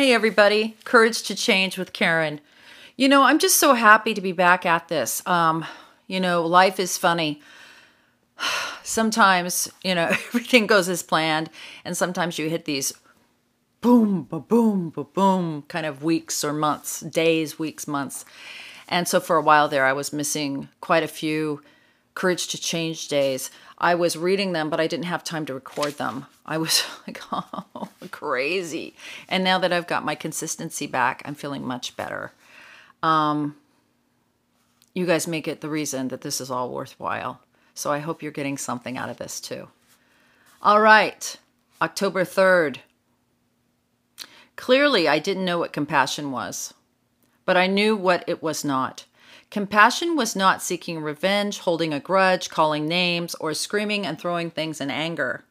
Hey, everybody. Courage to Change with Karen. You know, I'm just so happy to be back at this. Um, you know, life is funny. Sometimes, you know, everything goes as planned, and sometimes you hit these boom, ba boom, ba boom kind of weeks or months, days, weeks, months. And so for a while there, I was missing quite a few Courage to Change days. I was reading them, but I didn't have time to record them. I was like, oh, crazy. And now that I've got my consistency back, I'm feeling much better. Um, you guys make it the reason that this is all worthwhile. So I hope you're getting something out of this too. All right, October 3rd. Clearly, I didn't know what compassion was, but I knew what it was not. Compassion was not seeking revenge, holding a grudge, calling names, or screaming and throwing things in anger.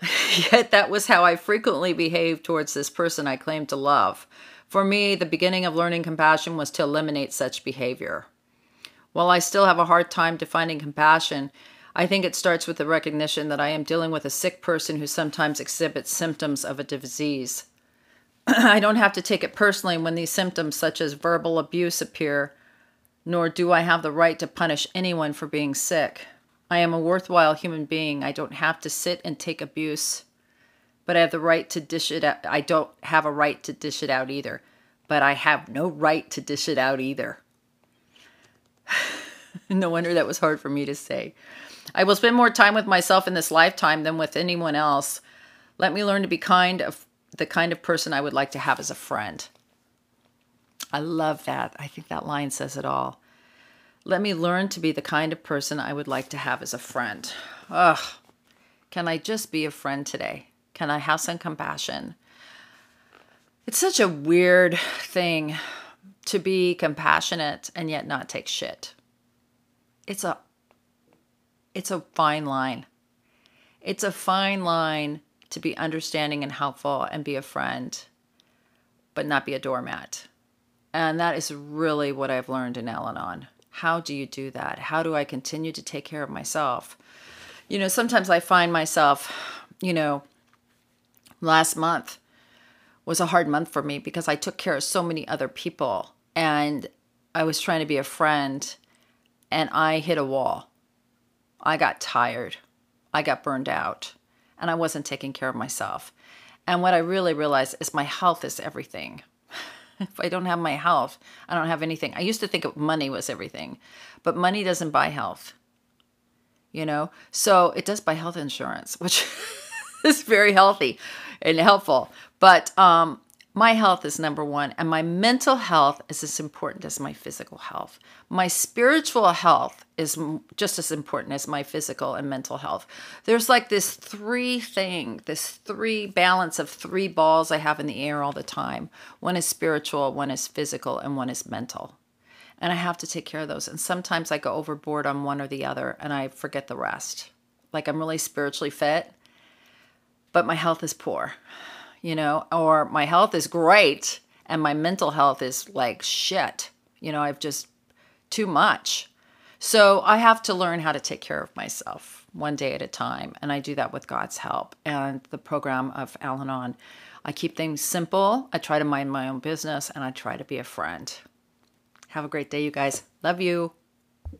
Yet that was how I frequently behaved towards this person I claimed to love. For me, the beginning of learning compassion was to eliminate such behavior. While I still have a hard time defining compassion, I think it starts with the recognition that I am dealing with a sick person who sometimes exhibits symptoms of a disease. I don't have to take it personally when these symptoms, such as verbal abuse, appear nor do I have the right to punish anyone for being sick. I am a worthwhile human being. I don't have to sit and take abuse, but I have the right to dish it out. I don't have a right to dish it out either, but I have no right to dish it out either. no wonder that was hard for me to say. I will spend more time with myself in this lifetime than with anyone else. Let me learn to be kind of the kind of person I would like to have as a friend. I love that. I think that line says it all. Let me learn to be the kind of person I would like to have as a friend. Ugh. Can I just be a friend today? Can I have some compassion? It's such a weird thing to be compassionate and yet not take shit. It's a it's a fine line. It's a fine line to be understanding and helpful and be a friend, but not be a doormat. And that is really what I've learned in Al Anon. How do you do that? How do I continue to take care of myself? You know, sometimes I find myself, you know, last month was a hard month for me because I took care of so many other people and I was trying to be a friend and I hit a wall. I got tired. I got burned out and I wasn't taking care of myself. And what I really realized is my health is everything. if I don't have my health, I don't have anything. I used to think money was everything, but money doesn't buy health. You know, so it does buy health insurance, which is very healthy and helpful. But um, my health is number one, and my mental health is as important as my physical health. My spiritual health is just as important as my physical and mental health. There's like this three thing, this three balance of three balls I have in the air all the time. One is spiritual, one is physical, and one is mental. And I have to take care of those. And sometimes I go overboard on one or the other and I forget the rest. Like I'm really spiritually fit, but my health is poor you know, or my health is great and my mental health is like shit. You know, I've just too much. So I have to learn how to take care of myself one day at a time. And I do that with God's help and the program of Al Anon. I keep things simple. I try to mind my own business and I try to be a friend. Have a great day, you guys. Love you.